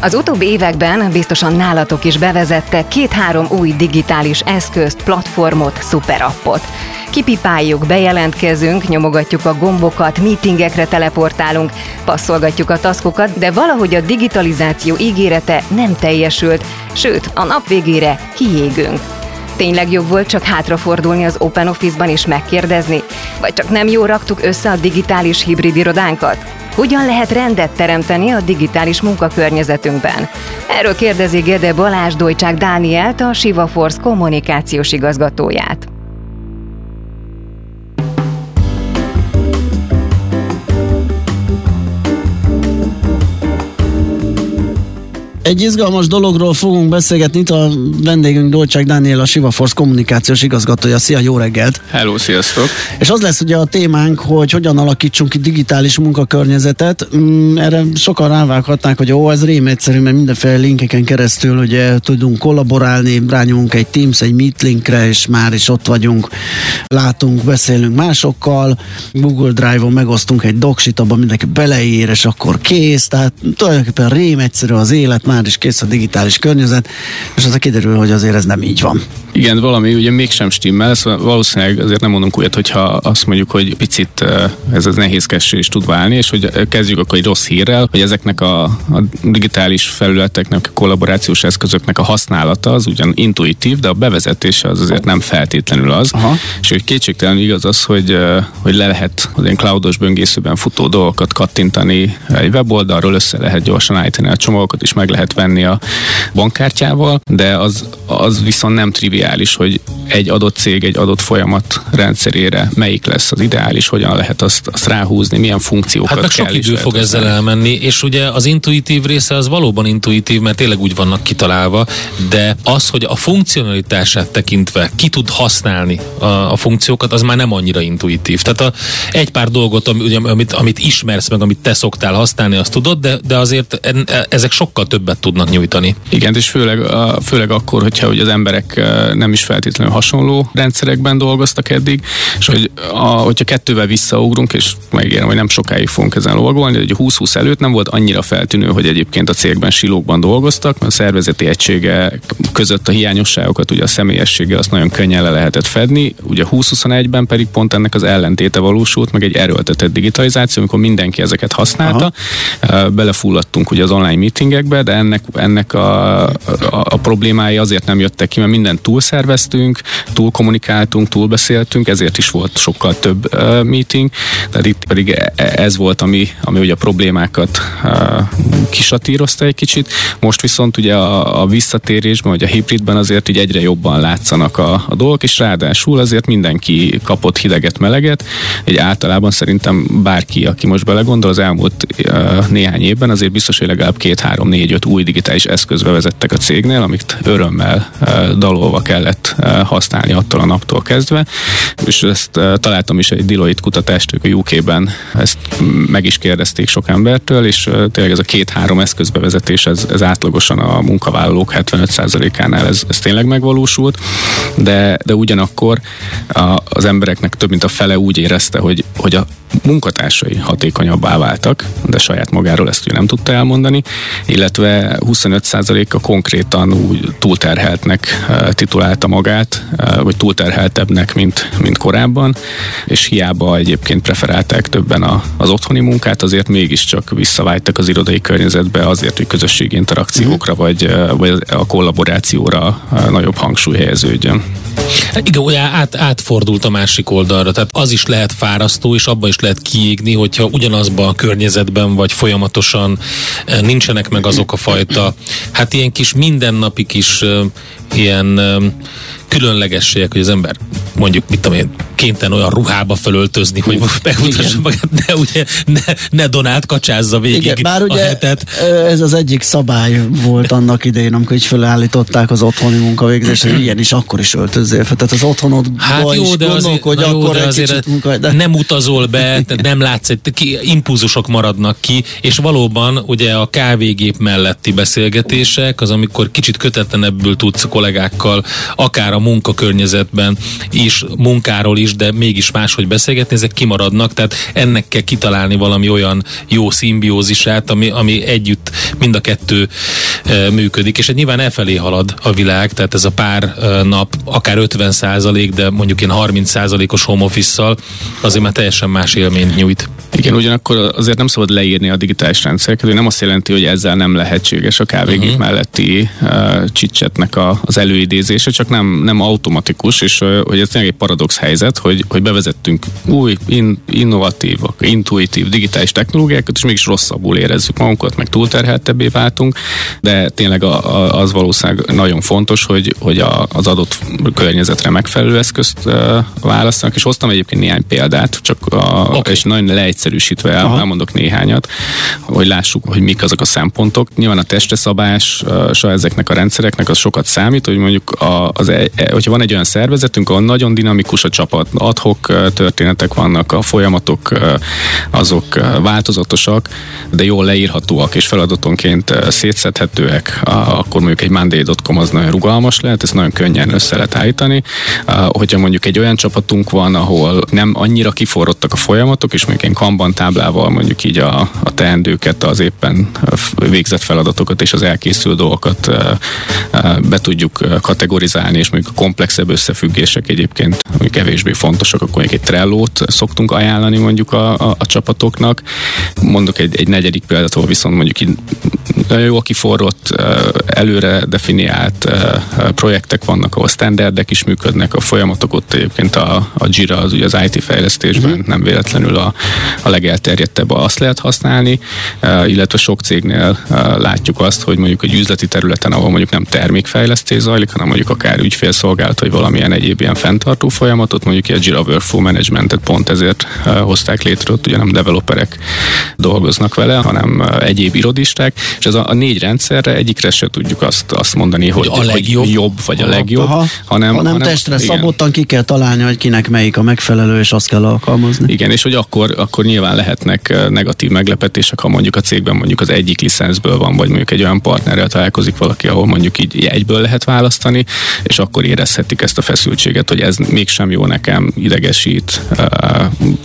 Az utóbbi években biztosan nálatok is bevezette két-három új digitális eszközt, platformot, szuperappot. Kipipáljuk, bejelentkezünk, nyomogatjuk a gombokat, meetingekre teleportálunk, passzolgatjuk a taszkokat, de valahogy a digitalizáció ígérete nem teljesült, sőt, a nap végére kiégünk. Tényleg jobb volt csak hátrafordulni az Open Office-ban és megkérdezni? Vagy csak nem jó raktuk össze a digitális hibrid irodánkat? Hogyan lehet rendet teremteni a digitális munkakörnyezetünkben? Erről kérdezi Gede Balázs Dojcsák Dánielt, a Siva Force kommunikációs igazgatóját. Egy izgalmas dologról fogunk beszélgetni, itt a vendégünk Dolcsák Dániel, a Siva Force kommunikációs igazgatója. Szia, jó reggelt! Hello, sziasztok! És az lesz ugye a témánk, hogy hogyan alakítsunk ki digitális munkakörnyezetet. Mm, erre sokan rávághatnák, hogy ó, ez rém egyszerű, mert mindenféle linkeken keresztül ugye tudunk kollaborálni, rányomunk egy Teams, egy Meet linkre, és már is ott vagyunk, látunk, beszélünk másokkal, Google Drive-on megosztunk egy doksit, abban mindenki beleír, és akkor kész, tehát tulajdonképpen rém egyszerű az élet, már is kész a digitális környezet, és az a kiderül, hogy azért ez nem így van. Igen, valami ugye mégsem stimmel, szóval valószínűleg azért nem mondunk újat, hogyha azt mondjuk, hogy picit ez az nehézkessé is tud válni, és hogy kezdjük akkor egy rossz hírrel, hogy ezeknek a, a digitális felületeknek, a kollaborációs eszközöknek a használata az ugyan intuitív, de a bevezetése az azért nem feltétlenül az. Aha. És hogy kétségtelen igaz az, hogy, hogy le lehet az ilyen cloudos böngészőben futó dolgokat kattintani egy weboldalról, össze lehet gyorsan állítani a csomagokat, és meg lehet venni a bankkártyával, de az, az viszont nem triviális hogy egy adott cég egy adott folyamat rendszerére melyik lesz az ideális, hogyan lehet azt, azt ráhúzni, milyen funkciókat hát meg kell sok idő fog ezzel elmenni, és ugye az intuitív része az valóban intuitív, mert tényleg úgy vannak kitalálva, de az, hogy a funkcionalitását tekintve ki tud használni a, a funkciókat, az már nem annyira intuitív. Tehát a, egy pár dolgot, amit, amit ismersz meg, amit te szoktál használni, azt tudod, de, de azért e, ezek sokkal többet tudnak nyújtani. Igen, és főleg, főleg akkor, hogyha hogy az emberek nem is feltétlenül hasonló rendszerekben dolgoztak eddig, és hogy a, hogyha kettővel visszaugrunk, és megígérem, hogy nem sokáig fogunk ezen lovagolni, hogy 20-20 előtt nem volt annyira feltűnő, hogy egyébként a cégben silókban dolgoztak, mert a szervezeti egysége között a hiányosságokat, ugye a személyessége azt nagyon könnyen le lehetett fedni, ugye 2021-ben pedig pont ennek az ellentéte valósult, meg egy erőltetett digitalizáció, amikor mindenki ezeket használta, Aha. belefulladtunk ugye az online meetingekbe, de ennek, ennek a, a, a problémái azért nem jöttek ki, mert minden túl túlszerveztünk, túl kommunikáltunk, túl beszéltünk, ezért is volt sokkal több uh, meeting, tehát itt pedig e, e, ez volt, ami, ami ugye a problémákat uh, kisatírozta egy kicsit. Most viszont ugye a, a visszatérésben, vagy a hibridben azért így egyre jobban látszanak a, a dolgok, és ráadásul azért mindenki kapott hideget, meleget. Egy általában szerintem bárki, aki most belegondol, az elmúlt uh, néhány évben azért biztos, hogy legalább két, három, négy, öt új digitális eszközbe vezettek a cégnél, amit örömmel uh, dalolva kellett eh, használni attól a naptól kezdve, és ezt eh, találtam is egy Deloitte kutatást, ők a UK-ben ezt meg is kérdezték sok embertől, és eh, tényleg ez a két-három eszközbevezetés, ez, ez átlagosan a munkavállalók 75%-ánál ez, ez tényleg megvalósult, de, de ugyanakkor az embereknek több mint a fele úgy érezte, hogy, hogy a munkatársai hatékonyabbá váltak, de saját magáról ezt ugye nem tudta elmondani, illetve 25%-a konkrétan úgy túlterheltnek titulálta magát, vagy túlterheltebbnek, mint, mint korábban, és hiába egyébként preferálták többen a, az otthoni munkát, azért mégiscsak visszavágytak az irodai környezetbe azért, hogy közösségi interakciókra, vagy, vagy a kollaborációra nagyobb hangsúly helyeződjön. Hát igen, ugye át, átfordult a másik oldalra, tehát az is lehet fárasztó, és abban is lehet kiégni, hogyha ugyanazban a környezetben vagy folyamatosan eh, nincsenek meg azok a fajta, hát ilyen kis mindennapi kis uh, ilyen uh, különlegességek, hogy az ember mondjuk, mit tudom én, kénytelen olyan ruhába fölöltözni, hogy megmutassa magát, ne, ugye, ne, ne Donát kacsázza végig Igen, bár ugye a hetet. ez az egyik szabály volt annak idején, amikor így felállították az otthoni munkavégzést, hogy ilyen is akkor is öltözzél fel. Tehát az otthonod hát jó, de azért, hogy jó, akkor de azért egy munka, de... nem utazol be, nem látsz, ki, impulzusok maradnak ki, és valóban ugye a kávégép melletti beszélgetések, az amikor kicsit kötetlenebbül tudsz kollégákkal, akár a munkakörnyezetben is, munkáról is, de mégis máshogy beszélgetni, ezek kimaradnak, tehát ennek kell kitalálni valami olyan jó szimbiózisát, ami, ami együtt mind a kettő e, működik, és egy nyilván elfelé halad a világ, tehát ez a pár e, nap, akár 50 százalék, de mondjuk én 30 százalékos home office azért már teljesen más élményt nyújt. Igen, ugyanakkor azért nem szabad leírni a digitális rendszereket, hogy nem azt jelenti, hogy ezzel nem lehetséges a kávégép uh-huh. melletti uh, csicsetnek a, az előidézése, csak nem, nem automatikus, és uh, hogy ez tényleg egy paradox helyzet, hogy, hogy bevezettünk új, in, innovatív, intuitív digitális technológiákat, és mégis rosszabbul érezzük magunkat, meg túlterheltebbé váltunk, de tényleg a, a, az valószínűleg nagyon fontos, hogy, hogy a, az adott környezetre megfelelő eszközt uh, választanak, és hoztam egyébként néhány példát, csak a, okay. és nagyon leegyszerűsítve el, elmondok néhányat, hogy lássuk, hogy mik azok a szempontok. Nyilván a testeszabás, uh, ezeknek a rendszereknek az sokat számít, hogy mondjuk a, az, e, e, hogyha van egy olyan szervezetünk, ahol nagyon dinamikus a csapat, adhok történetek vannak, a folyamatok azok változatosak, de jól leírhatóak és feladatonként szétszedhetőek, akkor mondjuk egy monday.com az nagyon rugalmas lehet, ezt nagyon könnyen össze lehet állítani. Hogyha mondjuk egy olyan csapatunk van, ahol nem annyira kiforrottak a folyamatok, és mondjuk egy kanban táblával mondjuk így a, a teendőket, az éppen végzett feladatokat és az elkészült dolgokat be tudjuk kategorizálni, és mondjuk a komplexebb összefüggések egyébként mondjuk kevésbé fontosak, akkor egy trellót szoktunk ajánlani mondjuk a, a, a csapatoknak. Mondok egy, egy negyedik példát, ahol viszont mondjuk így nagyon jó kiforrott, előre definiált projektek vannak, ahol standardek is működnek, a folyamatok ott egyébként a, a Jira az ugye az IT fejlesztésben uh-huh. nem véletlenül a, a legelterjedtebb, azt lehet használni, illetve sok cégnél látjuk azt, hogy mondjuk egy üzleti területen, ahol mondjuk nem termékfejlesztés zajlik, hanem mondjuk akár ügyfélszolgálat, vagy valamilyen egyéb ilyen fenntartó folyamatot, mondjuk a Jira Workflow Managementet pont ezért hozták létre, ott ugye nem developerek dolgoznak vele, hanem egyéb irodisták, és ez a, a négy rendszerre egyikre se tudjuk azt, azt mondani, hogy, hogy, a legjobb. hogy jobb vagy a legjobb, aha, hanem, hanem, hanem testre igen. szabottan ki kell találni, hogy kinek melyik a megfelelő, és azt kell alkalmazni. Igen, és hogy akkor, akkor nyilván lehetnek negatív meglepetések, ha mondjuk a cégben mondjuk az egyik licenszből van, vagy mondjuk egy olyan partnerrel találkozik valaki, ahol mondjuk így egyből lehet választani, és akkor érezhetik ezt a feszültséget, hogy ez mégsem jó nekem, idegesít,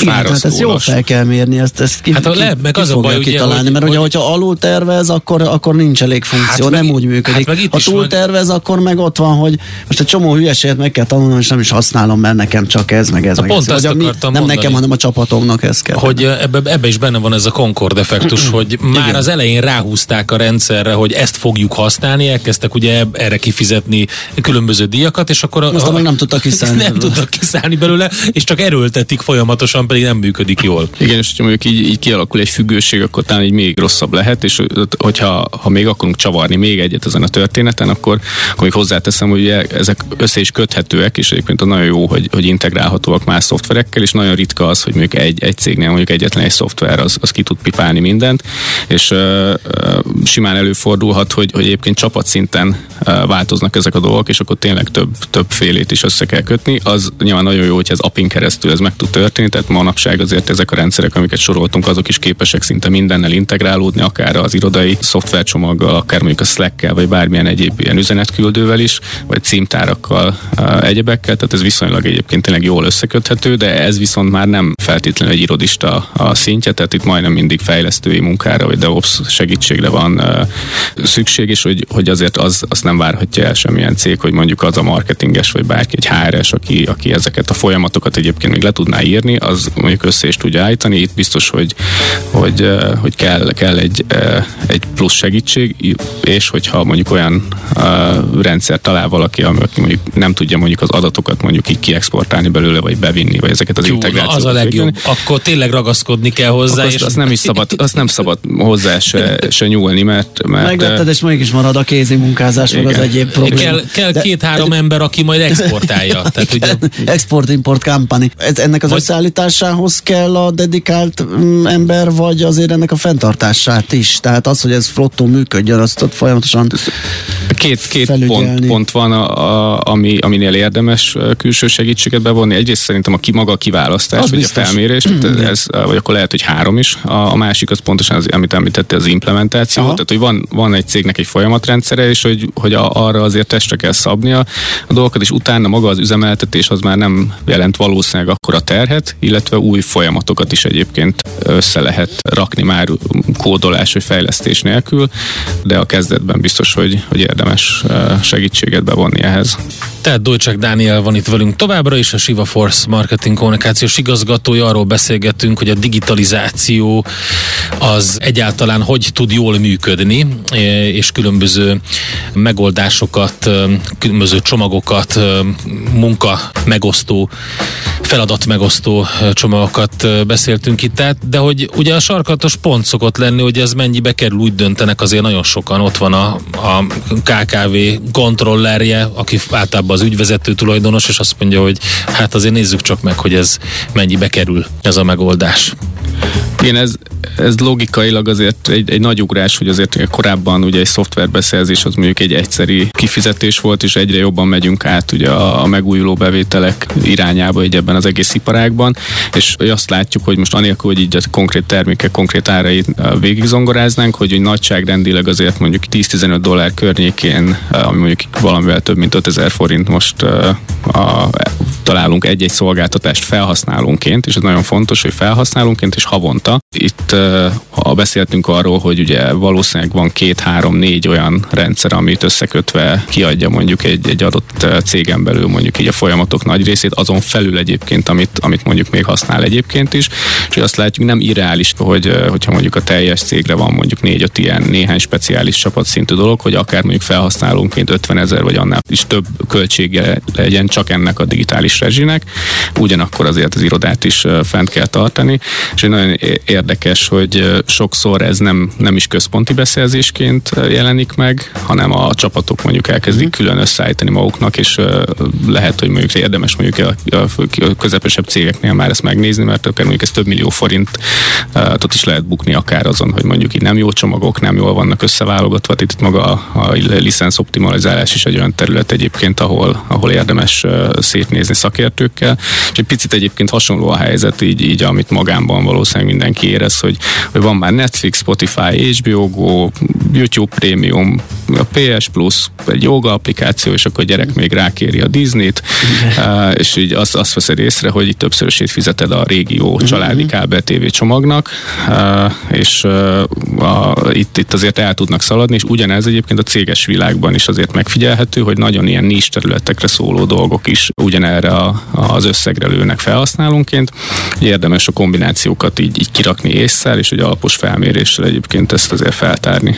Igen, hát ezt jól fel kell mérni, ezt, ezt ki, hát a le, meg az a baj, kitalálni, ugye, mert hogy, hogyha alul tervez, akkor, akkor nincs elég funkció, hát nem meg, úgy működik. Hát ha túl van... tervez, akkor meg ott van, hogy most egy csomó hülyeséget meg kell tanulnom, és nem is használom, mert nekem csak ez, meg ez, Na, meg pont ez. Ezt mi, nem mondani. nekem, hanem a csapatomnak ez kell. Hogy ebbe, ebbe is benne van ez a Concord effektus, hogy már Igen. az elején ráhúzták a rendszerre, hogy ezt fogjuk használni, elkezdtek ugye erre kifizetni különböző díjakat, és akkor a, Aztán meg nem tudtak kiszállni. Nem tudtak kiszállni belőle, és csak erőltetik folyamatosan, pedig nem működik jól. Igen, és ha mondjuk így, így kialakul egy függőség, akkor talán így még rosszabb lehet, és hogyha ha még akarunk csavarni még egyet ezen a történeten, akkor, akkor még hozzáteszem, hogy ugye ezek össze is köthetőek, és egyébként nagyon jó, hogy, hogy integrálhatóak más szoftverekkel, és nagyon ritka az, hogy mondjuk egy, egy cégnél mondjuk egyetlen egy szoftver az, az ki tud pipálni mindent, és uh, simán előfordulhat, hogy, hogy egyébként csapatszinten uh, változnak ezek a dolgok, és akkor tényleg több, több félét is össze kell kötni. Az nyilván nagyon jó, hogy ez apin keresztül ez meg tud történni, tehát manapság azért ezek a rendszerek, amiket soroltunk, azok is képesek szinte mindennel integrálódni, akár az irodai szoftvercsomaggal, akár mondjuk a Slack-kel, vagy bármilyen egyéb ilyen üzenetküldővel is, vagy címtárakkal, egyebekkel, tehát ez viszonylag egyébként tényleg jól összeköthető, de ez viszont már nem feltétlenül egy irodista a szintje, tehát itt majdnem mindig fejlesztői munkára, vagy DevOps segítségre van szükség, és hogy, hogy azért az, azt nem várhatja el semmilyen cég, hogy mondjuk az a marketinges, vagy bárki egy HRS, aki, aki ezeket a folyamatokat egyébként még le tudná írni, az mondjuk össze is tudja állítani. Itt biztos, hogy, hogy, hogy kell, kell egy, egy plusz segítség, és hogyha mondjuk olyan rendszer talál valaki, ami mondjuk nem tudja mondjuk az adatokat mondjuk így kiexportálni belőle, vagy bevinni, vagy ezeket az Jó, integrációkat. Az a legjobb. Végül. Akkor tényleg ragaszkodni kell hozzá. Azt, és... azt, nem is szabad, azt nem szabad hozzá se, se nyúlni, mert... mert Megvetted, és mégis marad a kézi munkázás, meg az egyéb probléma. Kell, kell két-három ember, aki majd exportálja. Tehát ugye... Export-import company. Ez, ennek az vagy... összeállításához kell a dedikált mm, ember, vagy azért ennek a fenntartását is? Tehát az, hogy ez flottó működjön, azt ott folyamatosan Két, két pont, pont van, a, a, ami, aminél érdemes külső segítséget bevonni. Egyrészt szerintem a ki maga a kiválasztás, az vagy biztos. a felmérés, mm, ez, vagy akkor lehet, hogy három is. A, a másik az pontosan az, amit említette, az implementáció. Aha. Tehát, hogy van, van egy cégnek egy folyamatrendszere, és hogy, hogy a, arra azért testre kell szabnia a dolgokat, és utána maga az üzemeltetés az már nem jelent valószínűleg akkor a terhet, illetve új folyamatokat is egyébként össze lehet rakni már kódolás vagy fejlesztés nélkül, de a kezdetben biztos, hogy, hogy érdemes segítséget bevonni ehhez. Tehát Dolcsák Dániel van itt velünk továbbra is, a Siva Force marketing kommunikációs igazgatója. Arról beszélgettünk, hogy a digitalizáció az egyáltalán hogy tud jól működni, és különböző megoldásokat, különböző csomagokat, munka megosztó, feladat megosztó csomagokat beszéltünk itt, tehát, de hogy ugye a sarkatos pont szokott lenni, hogy ez mennyibe kerül, úgy döntenek azért nagyon sokan. Ott van a, a KKV kontrollerje, aki általában az ügyvezető tulajdonos, és azt mondja, hogy hát azért nézzük csak meg, hogy ez mennyibe kerül ez a megoldás. Igen, ez, ez logikailag azért egy, egy nagy ugrás, hogy azért korábban ugye egy szoftverbeszerzés az mondjuk egy egyszeri kifizetés volt, és egyre jobban megyünk át ugye a, a megújuló bevételek irányába egy ebben az egész iparágban, és azt látjuk, hogy most anélkül, hogy így a konkrét termékek konkrét árait végig zongoráznánk, hogy egy nagyságrendileg azért mondjuk 10-15 dollár környékén, ami mondjuk valamivel több mint 5000 forint most a, találunk egy-egy szolgáltatást felhasználónként, és ez nagyon fontos, hogy felhasználónként és havonta. Itt ha beszéltünk arról, hogy ugye valószínűleg van két-három-négy olyan rendszer, amit összekötve kiadja mondjuk egy, egy adott cégen belül mondjuk így a folyamatok nagy részét, azon felül egyébként, amit, amit mondjuk még használ egyébként is, és azt látjuk, nem irreális, hogy hogyha mondjuk a teljes cégre van mondjuk négy-öt ilyen néhány speciális csapatszintű dolog, hogy akár mondjuk felhasználónként 50 ezer vagy annál is több költsége legyen csak ennek a digitális rezsinek, ugyanakkor azért az irodát is fent kell tartani, és egy nagyon érdekes, hogy sokszor ez nem, nem is központi beszerzésként jelenik meg, hanem a csapatok mondjuk elkezdik mhm. külön összeállítani maguknak, és lehet, hogy mondjuk érdemes mondjuk a, a közepesebb cégeknél már ezt megnézni, mert akár mondjuk ez több millió forintot is lehet bukni akár azon, hogy mondjuk így nem jó csomagok, nem jól vannak összeválogatva, itt maga a, a licensz optimalizálás is egy olyan terület egyébként, ahol, ahol érdemes szétnézni szakértőkkel, és egy picit egyébként hasonló a helyzet, így, így amit magánban valószínűleg mindenki érez, hogy, hogy van már Netflix, Spotify, HBO Go, YouTube Premium, a PS Plus, egy joga applikáció, és akkor a gyerek még rákéri a Disney-t, uh, és így azt, azt veszed észre, hogy itt többszörösét fizeted a régió mhm. családi kábel TV csomagnak, uh, és uh, a, itt, itt azért el tudnak szaladni, és ugyanez egyébként a céges világban is azért megfigyelhető, hogy nagyon ilyen nis területekre szóló dolgok is ugyanerre a, az összegre lőnek felhasználónként. Érdemes a kombinációkat így, így kirakni észszel, és egy alapos felméréssel egyébként ezt azért feltárni.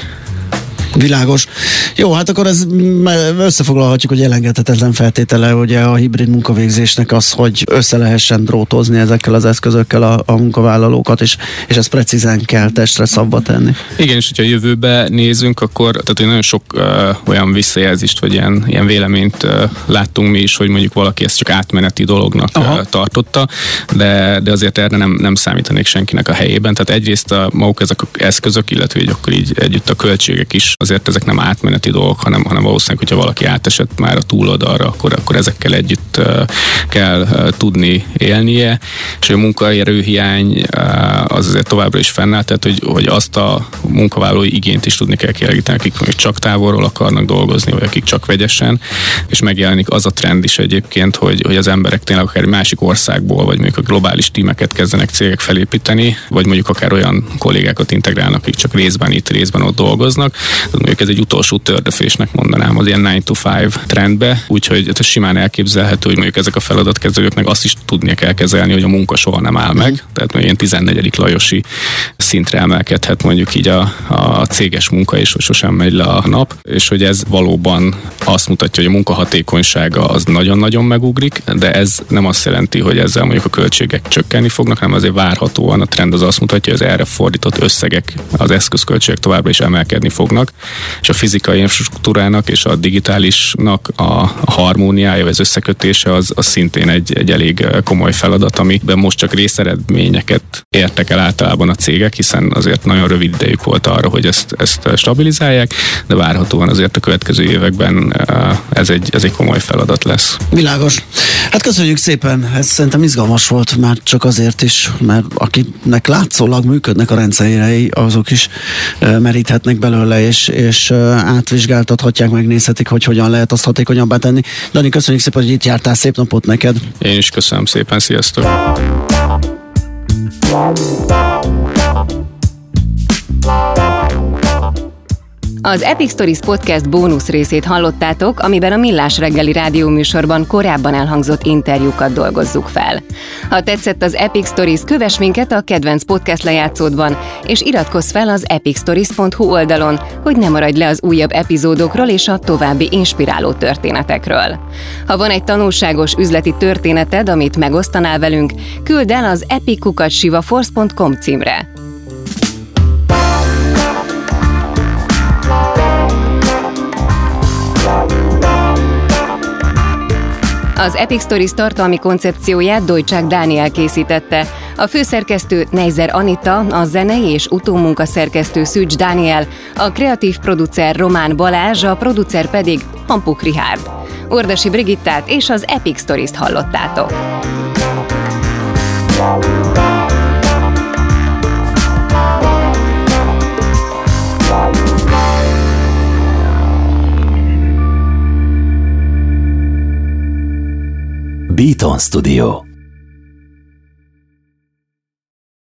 Világos. Jó, hát akkor ez összefoglalhatjuk, hogy elengedhetetlen feltétele ugye a hibrid munkavégzésnek az, hogy össze lehessen drótozni ezekkel az eszközökkel a, a munkavállalókat, és, és ezt precízen kell testre szabba tenni. Igen, és hogyha jövőbe nézünk, akkor tehát, nagyon sok uh, olyan visszajelzést, vagy ilyen, ilyen véleményt uh, láttunk mi is, hogy mondjuk valaki ezt csak átmeneti dolognak uh, tartotta, de, de azért erre nem, nem számítanék senkinek a helyében. Tehát egyrészt a maguk ezek az eszközök, illetve így akkor így együtt a költségek is azért ezek nem átmeneti dolgok, hanem, hanem valószínűleg, hogyha valaki átesett már a túloldalra, akkor, akkor ezekkel együtt kell tudni élnie, és a munkaerőhiány az azért továbbra is fennáll, tehát hogy, hogy azt a munkavállalói igényt is tudni kell kielégíteni, akik mondjuk csak távolról akarnak dolgozni, vagy akik csak vegyesen, és megjelenik az a trend is egyébként, hogy, hogy az emberek tényleg akár másik országból, vagy mondjuk a globális tímeket kezdenek cégek felépíteni, vagy mondjuk akár olyan kollégákat integrálnak, akik csak részben itt, részben ott dolgoznak. Mondjuk ez egy utolsó tördöfésnek mondanám az ilyen 9 to 5 trendbe, úgyhogy ez simán elképzelhető, hogy mondjuk ezek a feladatkezelőknek azt is tudnia kell kezelni, hogy a munka soha nem áll meg. Tehát mondjuk ilyen 14. Lajosi szintre emelkedhet mondjuk így a, a céges munka is, hogy sosem megy le a nap, és hogy ez valóban azt mutatja, hogy a munkahatékonysága az nagyon-nagyon megugrik, de ez nem azt jelenti, hogy ezzel mondjuk a költségek csökkenni fognak, hanem azért várhatóan a trend az azt mutatja, hogy az erre fordított összegek, az eszközköltségek továbbra is emelkedni fognak, és a fizikai infrastruktúrának és a digitálisnak a harmóniája, az összekötése az, az szintén egy, egy elég komoly feladat, amiben most csak részeredményeket értek el általában a cégek, hiszen azért nagyon rövid idejük volt arra, hogy ezt, ezt stabilizálják, de várhatóan azért a következő években eh, ez egy, ez egy komoly feladat lesz. Világos. Hát köszönjük szépen, ez szerintem izgalmas volt már csak azért is, mert akinek látszólag működnek a rendszerei, azok is meríthetnek belőle, és, és átvizsgáltathatják, megnézhetik, hogy hogyan lehet azt hatékonyabbá tenni. Dani, köszönjük szépen, hogy itt jártál, szép napot neked. Én is köszönöm szépen, sziasztok! Az Epic Stories Podcast bónusz részét hallottátok, amiben a Millás reggeli rádióműsorban korábban elhangzott interjúkat dolgozzuk fel. Ha tetszett az Epic Stories, kövess minket a kedvenc podcast lejátszódban, és iratkozz fel az epicstories.hu oldalon, hogy ne maradj le az újabb epizódokról és a további inspiráló történetekről. Ha van egy tanulságos üzleti történeted, amit megosztanál velünk, küld el az epicukatsivaforce.com címre. Az Epic Stories tartalmi koncepcióját Dojcsák Dániel készítette. A főszerkesztő Neizer Anita, a zenei és utómunka szerkesztő Szűcs Dániel, a kreatív producer Román Balázs, a producer pedig Hampuk Rihárd. Ordasi Brigittát és az Epic Stories-t hallottátok. Beaton Studio